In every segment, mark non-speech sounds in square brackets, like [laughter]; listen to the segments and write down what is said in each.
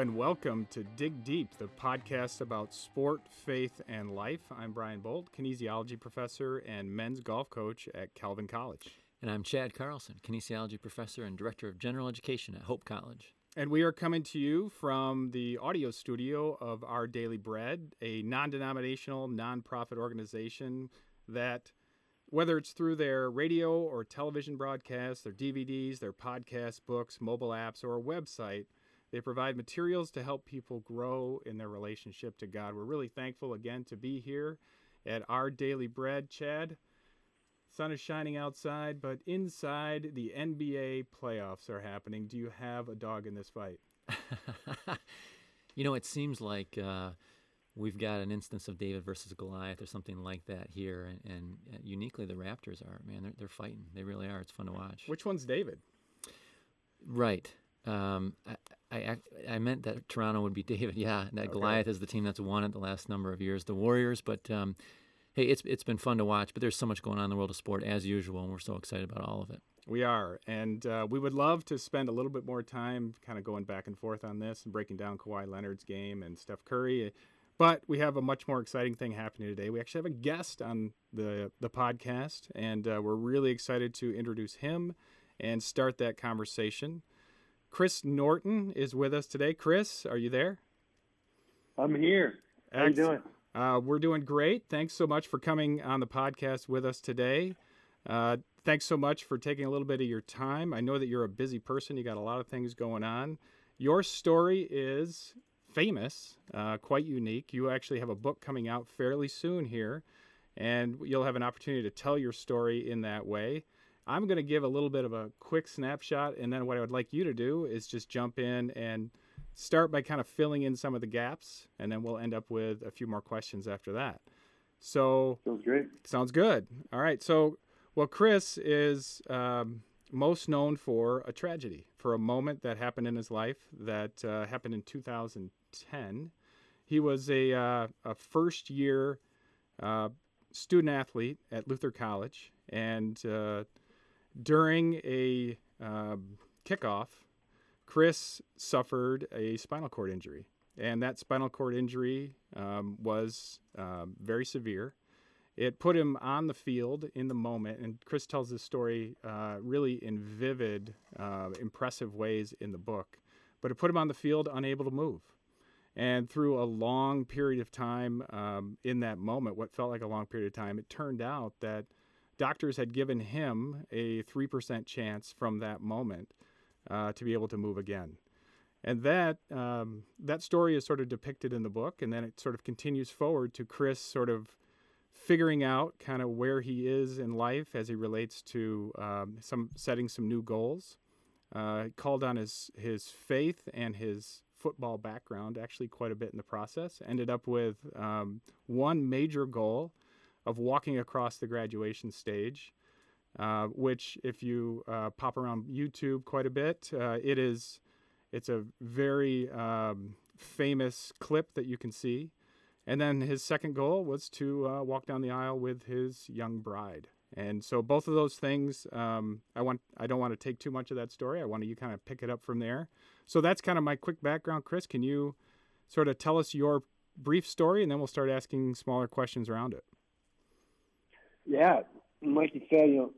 And welcome to Dig Deep, the podcast about sport, faith, and life. I'm Brian Bolt, kinesiology professor and men's golf coach at Calvin College. And I'm Chad Carlson, kinesiology professor and director of general education at Hope College. And we are coming to you from the audio studio of Our Daily Bread, a non denominational, nonprofit organization that, whether it's through their radio or television broadcasts, their DVDs, their podcasts, books, mobile apps, or a website, they provide materials to help people grow in their relationship to God. We're really thankful again to be here at Our Daily Bread. Chad, sun is shining outside, but inside the NBA playoffs are happening. Do you have a dog in this fight? [laughs] you know, it seems like uh, we've got an instance of David versus Goliath or something like that here, and, and uniquely the Raptors are. Man, they're, they're fighting. They really are. It's fun to watch. Which one's David? Right. Um, I, I, I meant that Toronto would be [laughs] David. Yeah, that okay. Goliath is the team that's won it the last number of years, the Warriors. But um, hey, it's it's been fun to watch. But there's so much going on in the world of sport as usual, and we're so excited about all of it. We are, and uh, we would love to spend a little bit more time, kind of going back and forth on this and breaking down Kawhi Leonard's game and Steph Curry. But we have a much more exciting thing happening today. We actually have a guest on the the podcast, and uh, we're really excited to introduce him and start that conversation. Chris Norton is with us today. Chris, are you there? I'm here. How Excellent. you doing? Uh, we're doing great. Thanks so much for coming on the podcast with us today. Uh, thanks so much for taking a little bit of your time. I know that you're a busy person. You got a lot of things going on. Your story is famous, uh, quite unique. You actually have a book coming out fairly soon here, and you'll have an opportunity to tell your story in that way. I'm going to give a little bit of a quick snapshot, and then what I would like you to do is just jump in and start by kind of filling in some of the gaps, and then we'll end up with a few more questions after that. So sounds great. Sounds good. All right. So, well, Chris is um, most known for a tragedy, for a moment that happened in his life that uh, happened in 2010. He was a, uh, a first year uh, student athlete at Luther College, and uh, during a um, kickoff, Chris suffered a spinal cord injury, and that spinal cord injury um, was um, very severe. It put him on the field in the moment, and Chris tells this story uh, really in vivid, uh, impressive ways in the book. But it put him on the field unable to move. And through a long period of time um, in that moment, what felt like a long period of time, it turned out that doctors had given him a 3% chance from that moment uh, to be able to move again. And that um, that story is sort of depicted in the book, and then it sort of continues forward to Chris sort of figuring out kind of where he is in life as he relates to um, some setting some new goals. Uh, called on his his faith and his football background actually quite a bit in the process. Ended up with um, one major goal of walking across the graduation stage, uh, which, if you uh, pop around YouTube quite a bit, uh, it is it's a very um, famous clip that you can see. And then his second goal was to uh, walk down the aisle with his young bride. And so both of those things, um, I want I don't want to take too much of that story. I want you kind of pick it up from there. So that's kind of my quick background. Chris, can you sort of tell us your brief story, and then we'll start asking smaller questions around it. Yeah, like you said, you know,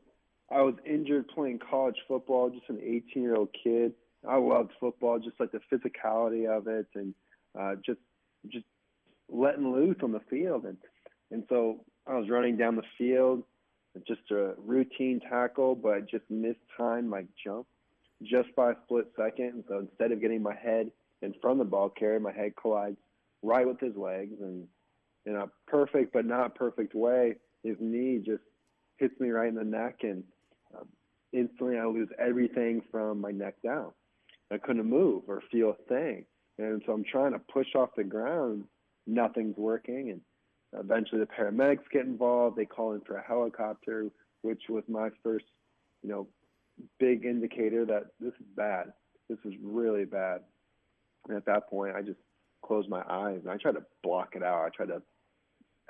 I was injured playing college football, just an 18 year old kid. I loved football, just like the physicality of it, and uh, just just letting loose on the field. And and so I was running down the field, just a routine tackle, but I just mistimed my jump just by a split second. And so instead of getting my head in front of the ball carrier, my head collides right with his legs, and in a perfect but not perfect way, his knee just hits me right in the neck, and um, instantly I lose everything from my neck down. I couldn't move or feel a thing, and so I'm trying to push off the ground. Nothing's working, and eventually the paramedics get involved. They call in for a helicopter, which was my first, you know, big indicator that this is bad. This is really bad. And at that point, I just closed my eyes and I tried to block it out. I tried to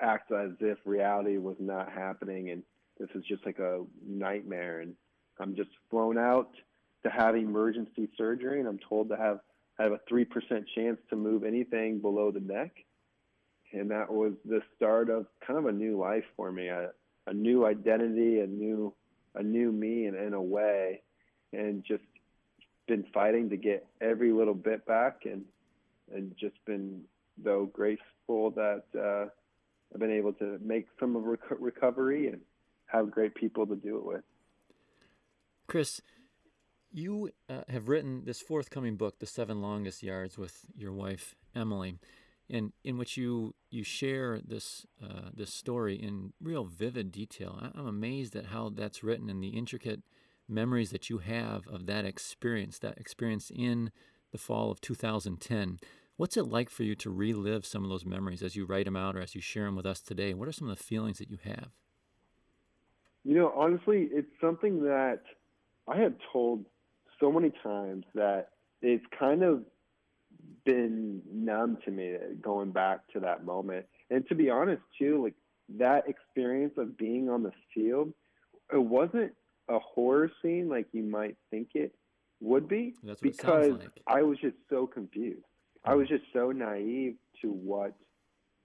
act as if reality was not happening and this is just like a nightmare and I'm just flown out to have emergency surgery and I'm told to have I have a 3% chance to move anything below the neck. And that was the start of kind of a new life for me, a, a new identity, a new, a new me in, in a way, and just been fighting to get every little bit back and, and just been, though, grateful that uh, I've been able to make some of rec- recovery and have great people to do it with. Chris, you uh, have written this forthcoming book, The Seven Longest Yards, with your wife Emily, in in which you you share this uh, this story in real vivid detail. I, I'm amazed at how that's written and the intricate memories that you have of that experience, that experience in the fall of 2010. What's it like for you to relive some of those memories as you write them out or as you share them with us today? What are some of the feelings that you have? You know, honestly, it's something that I have told so many times that it's kind of been numb to me going back to that moment. And to be honest, too, like that experience of being on the field, it wasn't a horror scene like you might think it would be that's because like. I was just so confused. I was hmm. just so naive to what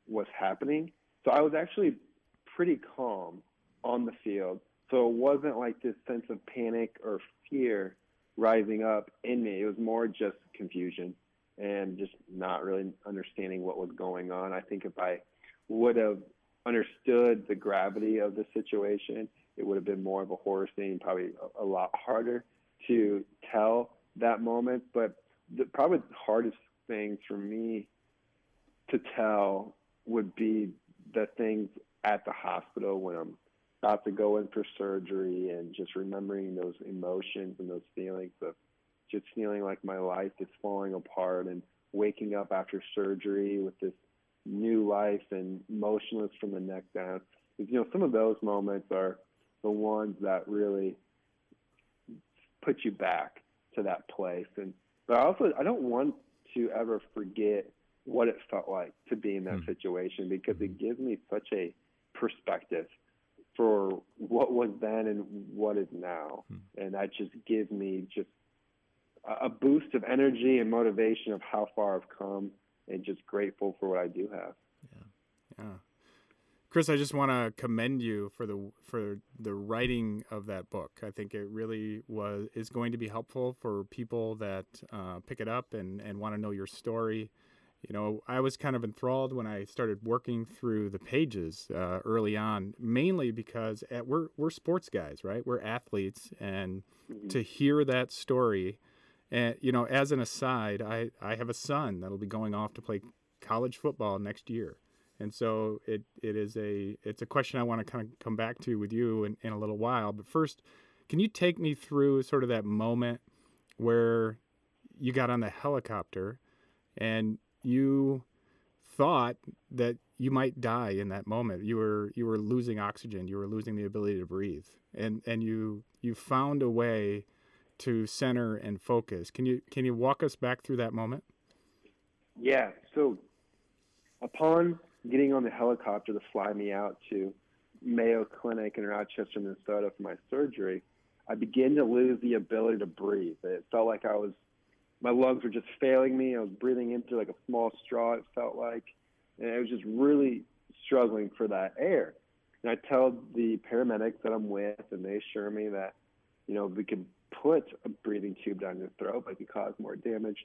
was happening. So I was actually pretty calm on the field. So it wasn't like this sense of panic or fear rising up in me. It was more just confusion and just not really understanding what was going on. I think if I would have understood the gravity of the situation, it would have been more of a horror scene, probably a, a lot harder to tell that moment. But the, probably the hardest things for me to tell would be the things at the hospital when I'm about to go in for surgery and just remembering those emotions and those feelings of just feeling like my life is falling apart and waking up after surgery with this new life and motionless from the neck down. You know, some of those moments are the ones that really put you back to that place. And but I also I don't want to ever forget what it felt like to be in that mm. situation because it mm-hmm. gives me such a perspective for what was then and what is now. Hmm. And that just gives me just a boost of energy and motivation of how far I've come and just grateful for what I do have. Yeah. Yeah. Chris, I just want to commend you for the for the writing of that book. I think it really was is going to be helpful for people that uh, pick it up and, and want to know your story you know, I was kind of enthralled when I started working through the pages uh, early on, mainly because at, we're we're sports guys, right? We're athletes, and mm-hmm. to hear that story, and you know, as an aside, I I have a son that'll be going off to play college football next year, and so it it is a it's a question I want to kind of come back to with you in, in a little while. But first, can you take me through sort of that moment where you got on the helicopter and you thought that you might die in that moment. You were you were losing oxygen. You were losing the ability to breathe, and and you you found a way to center and focus. Can you can you walk us back through that moment? Yeah. So upon getting on the helicopter to fly me out to Mayo Clinic in Rochester, Minnesota for my surgery, I began to lose the ability to breathe. It felt like I was my lungs were just failing me. I was breathing into like a small straw, it felt like. And I was just really struggling for that air. And I tell the paramedics that I'm with, and they assure me that, you know, we could put a breathing tube down your throat, but it could cause more damage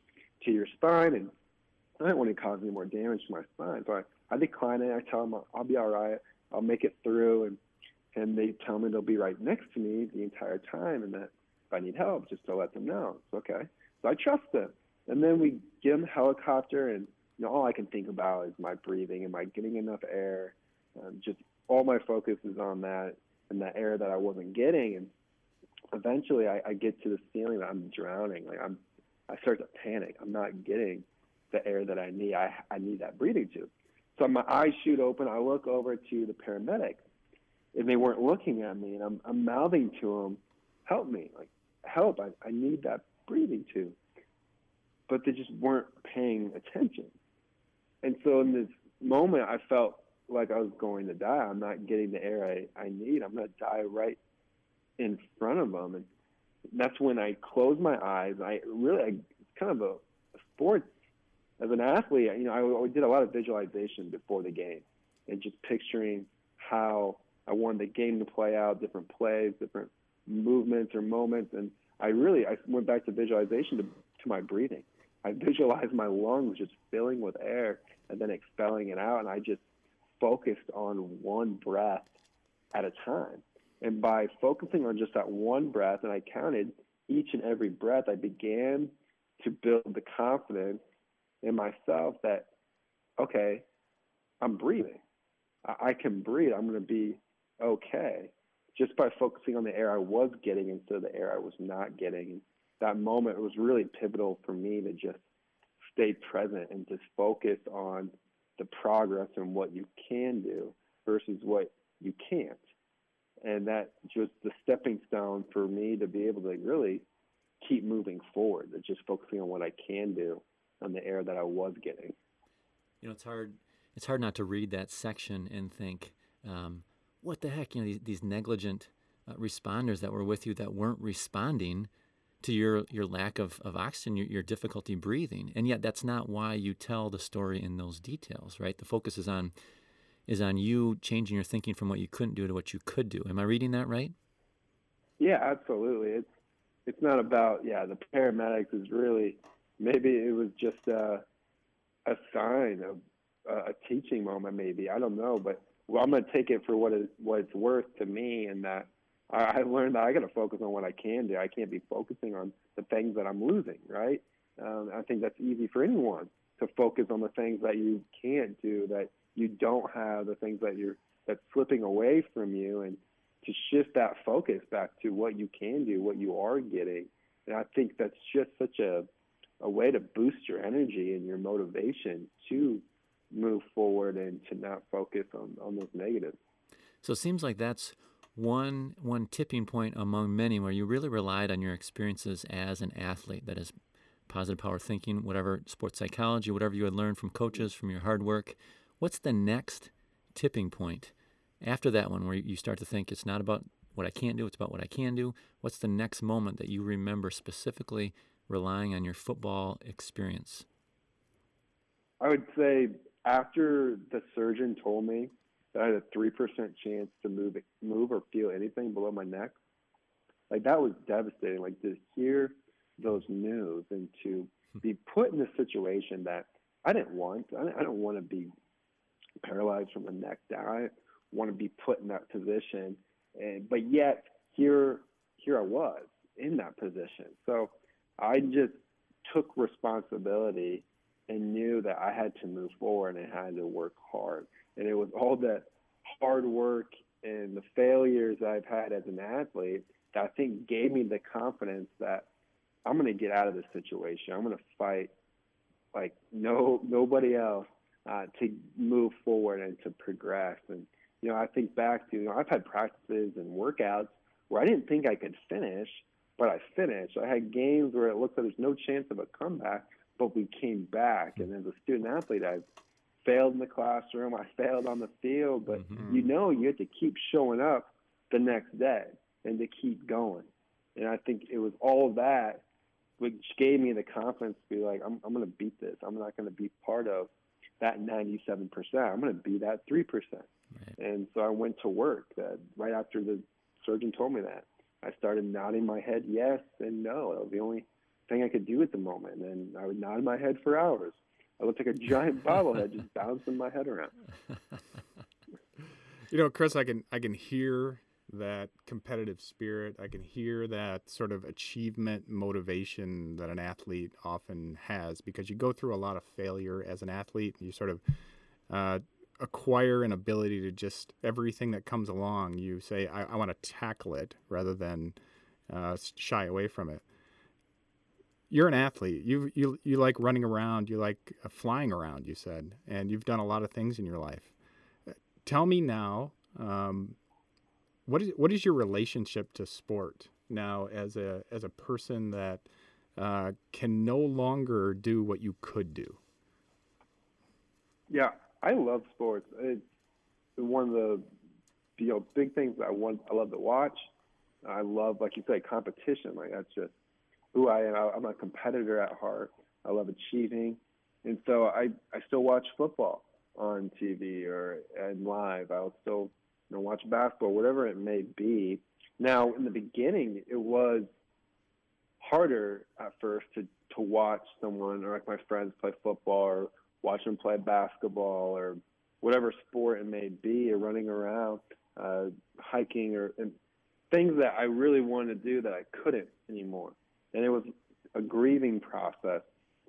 to your spine. And I don't want to cause any more damage to my spine. So I, I decline it. I tell them I'll, be all right. I'll make it through. And, and they tell me they'll be right next to me the entire time and that if I need help, just to let them know. It's okay. So I trust them. And then we get in the helicopter, and you know, all I can think about is my breathing. Am I getting enough air? Um, just all my focus is on that and that air that I wasn't getting. And eventually, I, I get to this feeling that I'm drowning. Like I'm, I start to panic. I'm not getting the air that I need. I I need that breathing tube. So my eyes shoot open. I look over to the paramedics, and they weren't looking at me. And I'm I'm mouthing to them, "Help me! Like help! I I need that breathing to. But they just weren't paying attention. And so in this moment, I felt like I was going to die. I'm not getting the air I, I need. I'm going to die right in front of them. And that's when I closed my eyes. I really, I, it's kind of a, a sports, as an athlete, you know, I, I did a lot of visualization before the game and just picturing how I wanted the game to play out, different plays, different movements or moments. And I really, I went back to visualization to, to my breathing. I visualized my lungs just filling with air and then expelling it out. And I just focused on one breath at a time. And by focusing on just that one breath, and I counted each and every breath, I began to build the confidence in myself that, okay, I'm breathing. I, can breathe. I'm going to be okay. Just by focusing on the air I was getting instead of the air I was not getting. That moment was really pivotal for me to just stay present and just focus on the progress and what you can do versus what you can't. And that just the stepping stone for me to be able to really keep moving forward, just focusing on what I can do on the air that I was getting. You know, it's hard. It's hard not to read that section and think, um, "What the heck?" You know, these, these negligent uh, responders that were with you that weren't responding to your your lack of, of oxygen, your, your difficulty breathing, and yet that's not why you tell the story in those details, right? The focus is on is on you changing your thinking from what you couldn't do to what you could do. Am I reading that right? Yeah, absolutely. It's it's not about yeah the paramedics is really maybe it was just a, a sign of a, a teaching moment. Maybe I don't know, but well, I'm going to take it for what it what it's worth to me, and that I, I learned that I got to focus on what I can do. I can't be focusing on the things that I'm losing. Right? Um, I think that's easy for anyone to focus on the things that you can't do, that you don't have, the things that you're that's slipping away from you, and to shift that focus back to what you can do, what you are getting. And I think that's just such a way to boost your energy and your motivation to move forward and to not focus on, on those negatives. So it seems like that's one one tipping point among many where you really relied on your experiences as an athlete, that is positive power thinking, whatever sports psychology, whatever you had learned from coaches, from your hard work. What's the next tipping point after that one where you start to think it's not about what I can't do, it's about what I can do? What's the next moment that you remember specifically relying on your football experience? I would say after the surgeon told me that I had a three percent chance to move move or feel anything below my neck, like that was devastating. Like to hear those news and to hmm. be put in a situation that I didn't want. I didn't, I didn't want to be paralyzed from the neck down. I want to be put in that position, and but yet here here I was in that position. So I just took responsibility and knew that I had to move forward and I had to work hard. And it was all that hard work and the failures I've had as an athlete that I think gave me the confidence that I'm going to get out of this situation. I'm going to fight like no nobody else uh, to move forward and to progress. And you know, I think back to you know I've had practices and workouts where I didn't think I could finish, but I finished. I had games where it looked like there's no chance of a comeback, but we came back. And as a student athlete, I failed in the classroom, I [laughs] failed on the field, but mm-hmm. you know you have to keep showing up the next day and to keep going. And I think it was all that which gave me the confidence to be like, I'm, I'm going to beat this. I'm not going to be part of that 97%. I'm going to be that 3%. Right. And so I went to work uh, right after the surgeon told me that. I started nodding my head yes and no. That was the only thing I could do at the moment. And I would nod my head for hours. I looked like a giant [laughs] bobblehead just bouncing my head around. You know, Chris, I can I can hear that competitive spirit. I can hear that sort of achievement motivation that an athlete often has because you go through a lot of failure as an athlete. You sort of uh, acquire an ability to just everything that comes along, you say, I, I want to tackle it rather than uh, shy away from it. You're an athlete. You you you like running around. You like uh, flying around. You said, and you've done a lot of things in your life. Tell me now, um, what is what is your relationship to sport now as a as a person that uh, can no longer do what you could do? Yeah, I love sports. It's one of the you know big things I want. I love to watch. I love, like you say, competition. Like that's just who I am. I'm a competitor at heart. I love achieving, and so I I still watch football on TV or and live. I'll still you know watch basketball, whatever it may be. Now, in the beginning, it was harder at first to to watch someone or like my friends play football or watch them play basketball or whatever sport it may be or running around uh, hiking or and things that I really wanted to do that I couldn't anymore. And it was a grieving process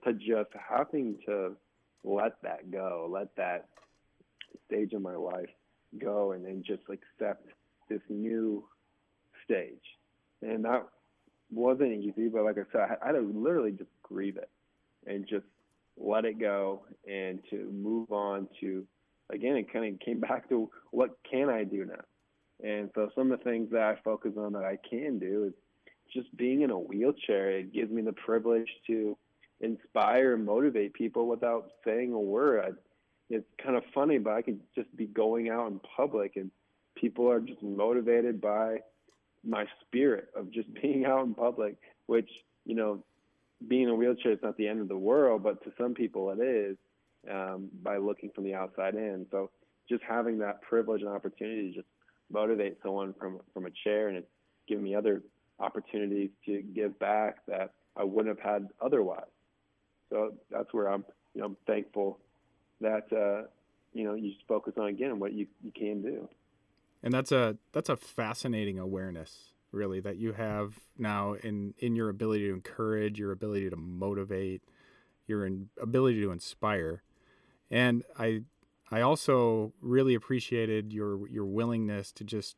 to just having to let that go let that stage of my life go and then just accept this new stage. And that wasn't easy, but like I said, I had to literally just grieve it and just let it go and to move on to again it kind of came [laughs] back to what can I do now. And so some of the things that I focus on that I can do is just being in a wheelchair. It gives me the privilege to inspire and motivate people without saying a word. It's kind of funny, but I can just be going out in public and people are just motivated by my spirit of just [laughs] being out in public, which, you know, being in a wheelchair is not the end of the world, but to some people it is um, by looking from the outside in. So just having that privilege and opportunity to just motivate someone from from a chair and it's given me other opportunities to give back that I wouldn't have had otherwise. So that's where I'm, you know, I'm thankful that uh, you know you just focus on again what you, you can do and that's a that's a fascinating awareness really that you have now in in your ability to encourage your ability to motivate your in, ability to inspire. And i i also really appreciated your your willingness to just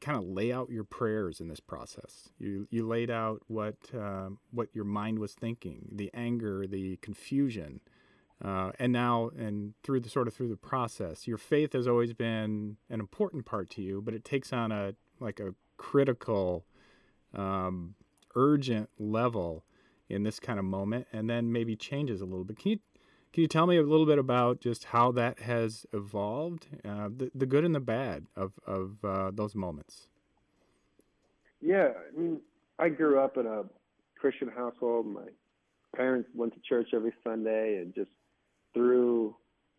kind of lay out your prayers in this process. You you laid out what uh, what your mind was thinking the anger the confusion uh, and now, and through the sort of through the process, your faith has always been an important part to you, but it takes on a like a critical, um, urgent level in this kind of moment, and then maybe changes a little bit. Can you can you tell me a little bit about just how that has evolved, uh, the the good and the bad of of uh, those moments? Yeah, I mean, I grew up in a Christian household. My parents went to church every Sunday and just through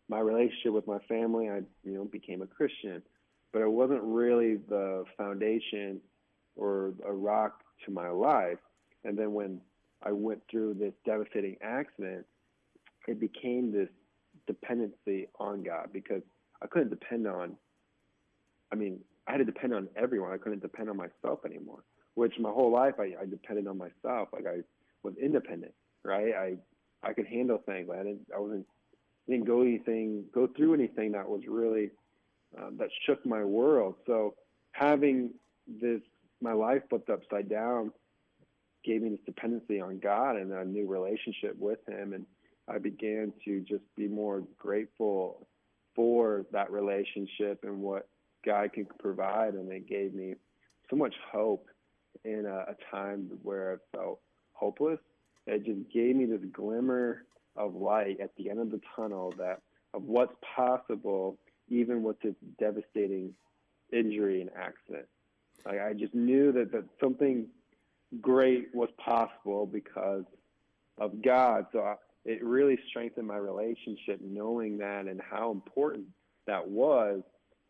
my relationship with my family, I you know became a Christian, but it wasn't really the foundation or a rock to my life. And then when I went through this devastating accident, it became this dependency on God because I couldn't depend on. I mean, I had to depend on everyone. I couldn't depend on myself anymore. Which my whole life I, I depended on myself. Like I was independent, right? I I could handle things. I didn't. I wasn't didn't go anything go through anything that was really um, that shook my world. So having this my life flipped upside down gave me this dependency on God and a new relationship with Him, and I began to just be more grateful for that relationship and what God can provide, and it gave me so much hope in a, a time where I felt hopeless. It just gave me this glimmer of light at the end of the tunnel that of what's possible even with this devastating injury and accident. Like I just knew that, that something great was possible because of God. So I, it really strengthened my relationship knowing that and how important that was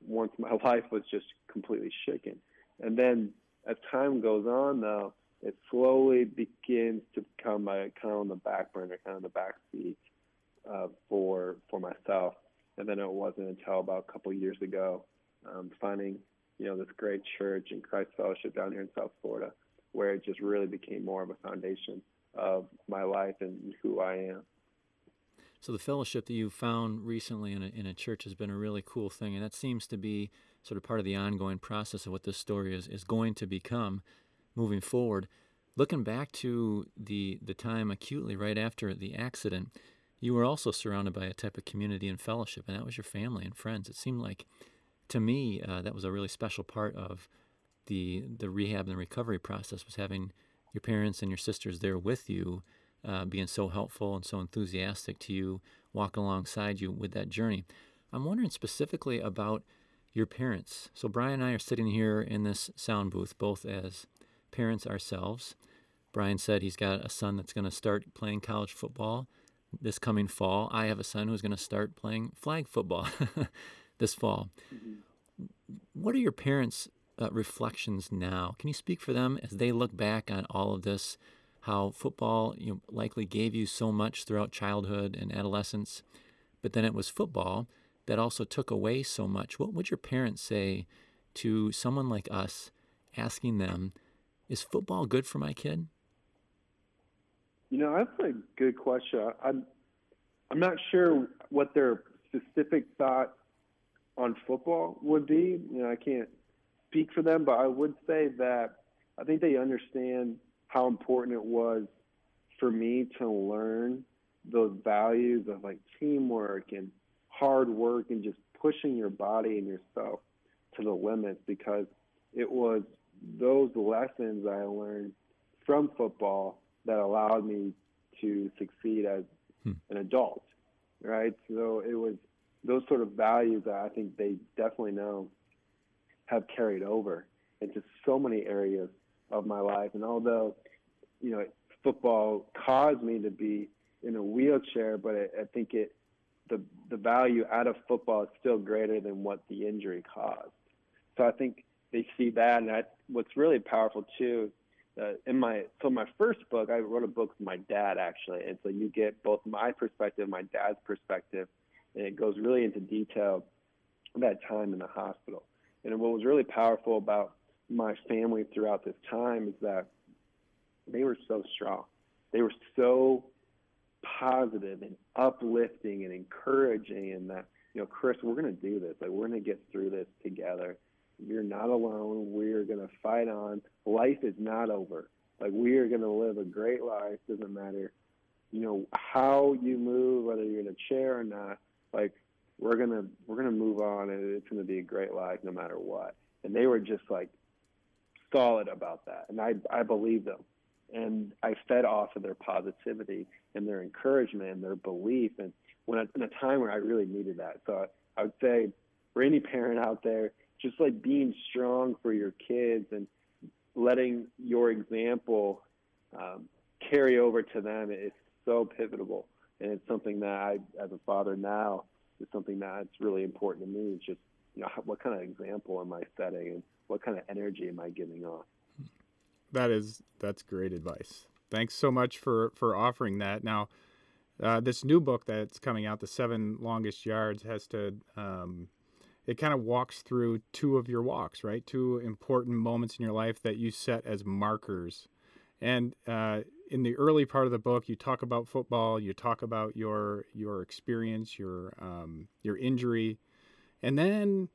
once my [laughs] life was just completely shaken. And then as time goes on, though, it slowly begins to become a, kind of on the back burner, kind of the back seat uh, for for myself. And then it wasn't until about a couple years ago, um, finding you know this great church and Christ Fellowship down here in South Florida, where it just really became more of a foundation of my life and who I am. So the fellowship that you found recently in a, in a church has been a really cool thing, and that seems to be sort of part of the ongoing process of what this story is is going to become moving forward. Looking back to the the time acutely right after the accident, you were also surrounded by a type of community and fellowship, and that was your family and friends. It seemed like, to me, uh, that was a really special part of the the rehab and the recovery process was having your parents and your sisters there with you, uh, being so helpful and so enthusiastic to you, walking alongside you with that journey. I'm wondering specifically about your parents. So Brian and I are sitting here in this sound booth, both as parents ourselves. Brian said he's got a son that's going to start playing college football this coming fall. I have a son who's going to start playing flag football [laughs] this fall. Mm-hmm. What are your parents' uh, reflections now? Can you speak for them as they look back on all of this? How football you know, likely gave you so much throughout childhood and adolescence, but then it was football that also took away so much. What would your parents say to someone like us asking them, Is football good for my kid? You know, that's a good question. I'm I'm not sure what their specific thought on football would be. You know, I can't speak for them, but I would say that I think they understand how important it was for me to learn those values of like teamwork and hard work and just pushing your body and yourself to the limits because it was those lessons I learned from football that allowed me to succeed as hmm. an adult, right? So it was those sort of values that I think they definitely know have carried over into so many areas of my life. And although, you know, football caused me to be in a wheelchair, but I, I think it the the value out of football is still greater than what the injury caused. So I think they see that, and that what's really powerful too. Uh, in my so my first book, I wrote a book with my dad actually, and so you get both my perspective, my dad's perspective, and it goes really into detail that time in the hospital. And what was really powerful about my family throughout this time is that they were so strong. They were so positive and uplifting and encouraging and that you know chris we're going to do this like we're going to get through this together you're not alone. We're going to fight on. Life is not over. Like we are going to live a great life. Doesn't matter you know how you move whether you're in a chair or not. Like we're going to we're to move on and it's going to be a great life no matter what. And they were just like solid about that. And i i believe them. And I fed off of their positivity and their encouragement and their belief, and when I, in a time where I really needed that. So I, I would say for any parent out there, just like being strong for your kids and letting your example um, carry over to them is so pivotal, and it's something that I, as a father now, is something that's really important to me. It's just you know what kind of example am I setting, and what kind of energy am I giving off. That is that's great advice. Thanks so much for for offering that. Now, uh, this new book that's coming out, the seven longest yards, has to um, it kind of walks through two of your walks, right? Two important moments in your life that you set as markers. And uh, in the early part of the book, you talk about football, you talk about your your experience, your um, your injury, and then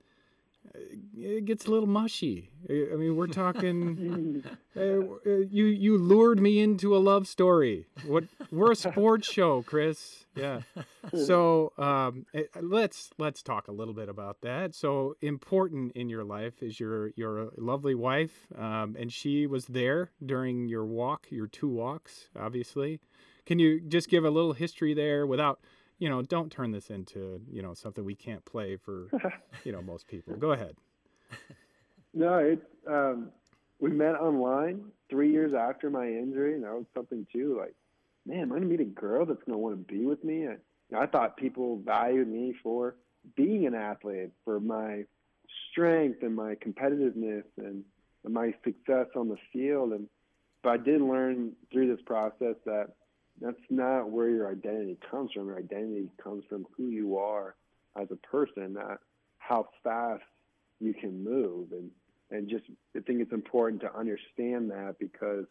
it gets a little mushy. I mean, we're talking. [laughs] uh, you you lured me into a love story. What we're a sports show, Chris. Yeah. [laughs] So um, eh, let's let's talk a little bit about that. So important in your life is your your lovely wife, um, and she was there during your walk, your two walks, obviously. Can you just give a little history there without you know, don't turn this into, you know, something we can't play for, [laughs] you know, most people. Go ahead. No, it, um, we met online three years after my injury, and that was something too. Like, man, am I gonna meet a girl that's gonna want to be with me? I, I thought people valued me for being an athlete, for my strength and my competitiveness and, and my success on the field. And but I did learn through this process that that's not where your identity comes from. Your identity comes from who you are as a person, not how fast you can move. And and just I think it's important to understand that because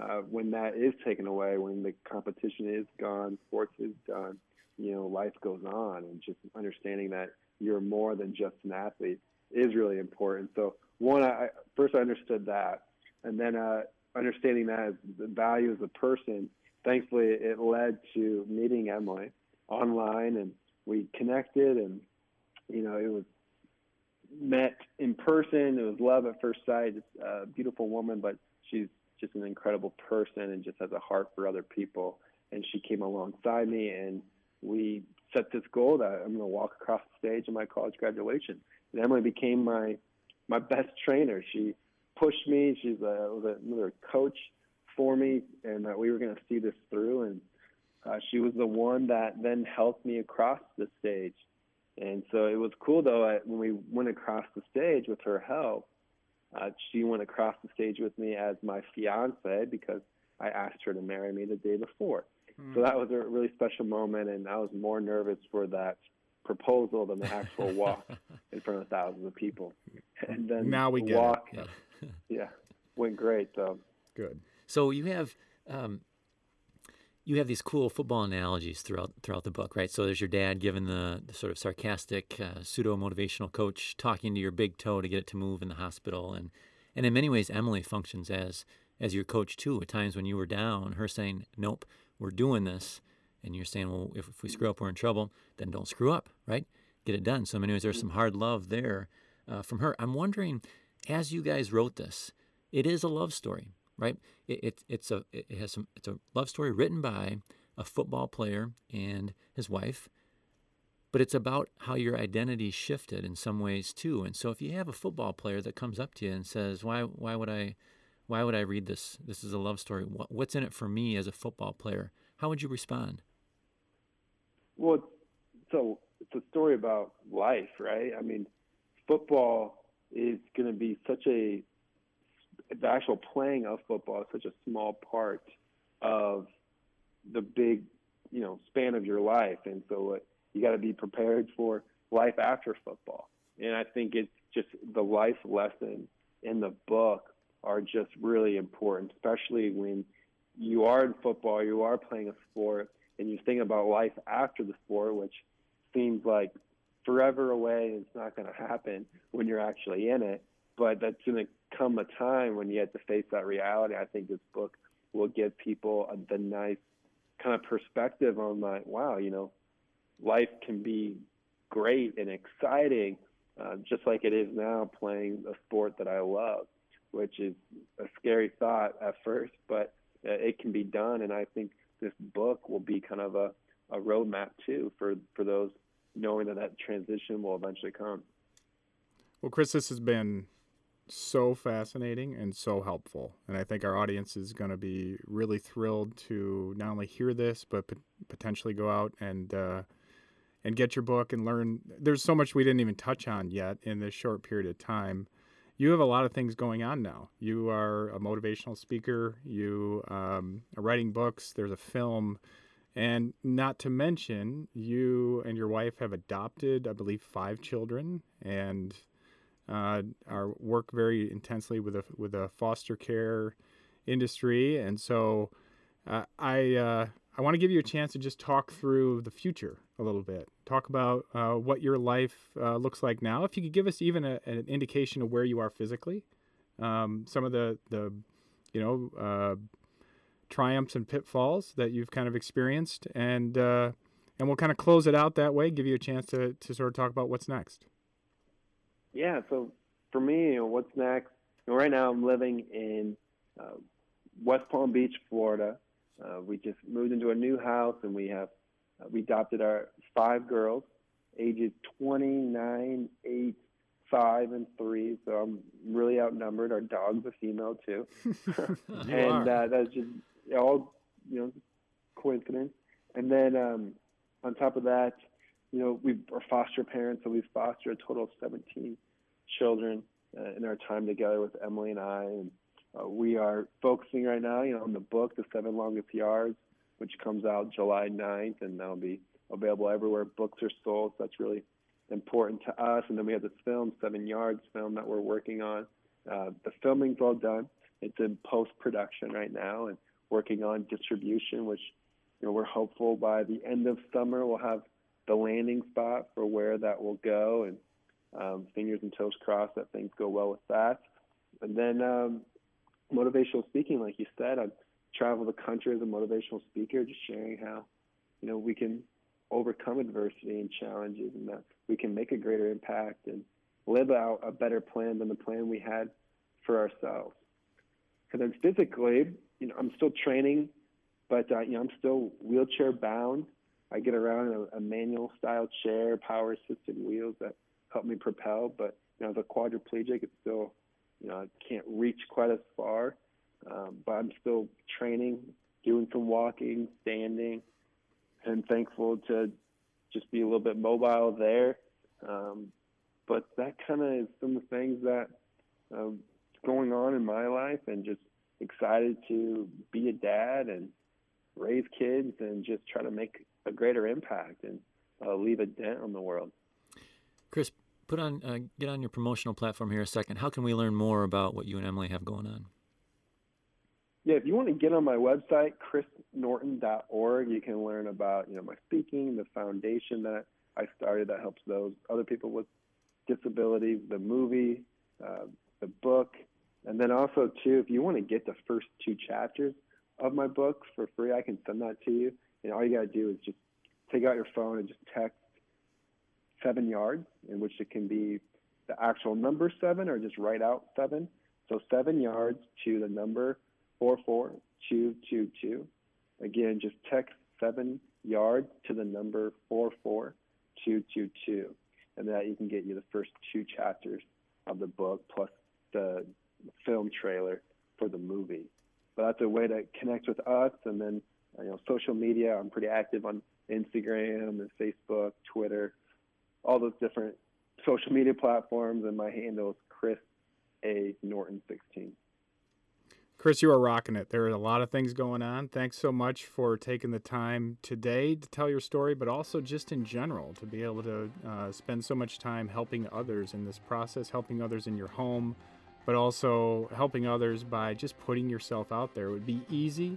uh, when that is taken away, when the competition is gone, sports is done, you know, life goes on, and just understanding that you're more than just an athlete is really important. So one, I first I understood that, and then uh, understanding that the value as a person thankfully it led to meeting Emily online and we connected and you know it was met in person it was love at first sight it's a beautiful woman but she's just an incredible person and just has a heart for other people and she came alongside me and we set this goal that I'm going to walk across the stage in my college graduation and Emily became my my best trainer she pushed me she's a, was another coach for me and that we were going to see this through. And uh, she was the one that then helped me across the stage. And so it was cool though I, when we went across the stage with her help. Uh, she went across the stage with me as my fiance because I asked her to marry me the day before. Mm. So that was a really special moment, and I was more nervous for that proposal than the actual [laughs] walk in front of thousands of people. And then now we the get walk, it. Yeah. [laughs] yeah, went great. though. good. So you have um, you have these cool football analogies throughout throughout the book, right? So there's your dad giving the, the sort of sarcastic uh, pseudo motivational coach talking to your big toe to get it to move in the hospital, and and in many ways Emily functions as as your coach too. At times when you were down, her saying, "Nope, we're doing this," and you're saying, "Well, if, if we screw up, we're in trouble. Then don't screw up, right? Get it done." So in many ways, there's some hard love there uh, from her. I'm wondering, as you guys wrote this, it is a love story, right? It, it, it's a it has some it's a love story written by a football player and his wife, but it's about how your identity shifted in some ways too. And so if you have a football player that comes up to you and says, "Why why would I why would I read this? This is a love story. What, what's in it for me as a football player?" How would you respond? Well, so it's a story about life, right? I mean, football is going to be such a the actual playing of football is such a small part of the big, you know, span of your life, and so uh, you got to be prepared for life after football. And I think it's just the life lesson in the book are just really important, especially when you are in football, you are playing a sport, and you think about life after the sport, which seems like forever away and it's not going to happen when you're actually in it. But that's to come a time when you have to face that reality. I think this book will give people a, the nice kind of perspective on like, wow, you know, life can be great and exciting, uh, just like it is now playing a sport that I love, which is a scary thought at first, but it can be done. And I think this book will be kind of a, a roadmap too for, for those knowing that that transition will eventually come. Well, Chris, this has been so fascinating and so helpful. And I think our audience is going to be really thrilled to not only hear this, but p- potentially go out and uh, and get your book and learn. There's so much we didn't even touch on yet in this short period of time. You have a lot of things going on now. You are a motivational speaker. You um, are writing books. There's a film. And not to mention, you and your wife have adopted, I believe, five children, and uh, are work very intensely with a with a foster care industry. And so, uh, I uh, I want to give you a chance to just talk through the future a little bit. Talk about uh, what your life uh, looks like now. If you could give us even a, an indication of where you are physically, um, some of the the you know uh, triumphs and pitfalls that you've kind of experienced, and and we'll kind of close it out that way. Give you a chance to to sort of talk about what's next. Yeah. So for me, what's next? You know, right now, I'm living in uh, West Palm Beach, Florida. Uh, we just moved into a new house, and we have uh, we adopted our five girls, ages 29, 8, 5, and 3. So I'm really outnumbered. Our dog's a female too, [laughs] [laughs] and uh, that's just all you know coincidence. And then um, on top of that, you know, we are foster parents, so we've fostered a total of 17 children uh, in our time together with Emily and I. And uh, we are focusing right now, you know, on the book, The Seven Longest Yards, which comes out July 9th, and that'll be available everywhere books are sold. So that's really important to us. And then we have this film, Seven Yards film, that we're working on. Uh, the filming's all done. It's in post production right now, and working on distribution, which you know we're hopeful by the end of summer we'll have the landing spot for where that will go, and um, fingers and toes crossed that things go well with that. And then um, motivational speaking, like you said, I travel the country as a motivational speaker, just sharing how you know we can overcome adversity and challenges, and that we can make a greater impact and live out a better plan than the plan we had for ourselves. And then physically, you know, I'm still training, but uh, you know, I'm still wheelchair bound. I get around in a, a manual style chair, power assisted wheels that help me propel. But you know, as a quadriplegic, it's still, you know, I can't reach quite as far. um, but I'm still training, doing some walking, standing, and thankful to just be a little bit mobile there. Um, but that kind of is some of the things that um, going on in my life, and just excited to be a dad and raise kids and just try to make a greater impact and uh, leave a dent on the world. Chris, put on uh, get on your promotional platform here a second. How can we learn more about what you and Emily have going on? Yeah, if you want to get on my website, chrisnorton.org, you can learn about you know my speaking, the foundation that I started that helps those other people with disabilities, the movie, uh, the book, and then also too, if you want to get the first two chapters of my book for free, I can send that to you. And all you got to do is just take out your phone and just text seven yards, in which it can be the actual number seven or just write out seven. So seven yards to the number 44222. Again, just text seven yards to the number 44222. And that you can get you the first two chapters of the book plus the film trailer for the movie. But that's a way to connect with us. And then, you know, social media, I'm pretty active on Instagram and Facebook, Twitter, all those different social media platforms. And my handle is Chris A. Norton 16. Chris, you are rocking it. There are a lot of things going on. Thanks so much for taking the time today to tell your story, but also just in general to be able to uh, spend so much time helping others in this process, helping others in your home, but also helping others by just putting yourself out there. It would be easy,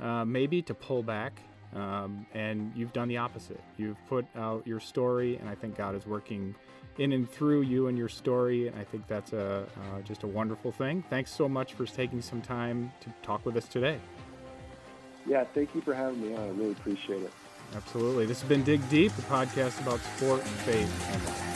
uh, maybe to pull back. Um, and you've done the opposite. You've put out your story, and I think God is working in and through you and your story. And I think that's a, uh, just a wonderful thing. Thanks so much for taking some time to talk with us today. Yeah, thank you for having me on. I really appreciate it. Absolutely. This has been Dig Deep, the podcast about sport and faith and.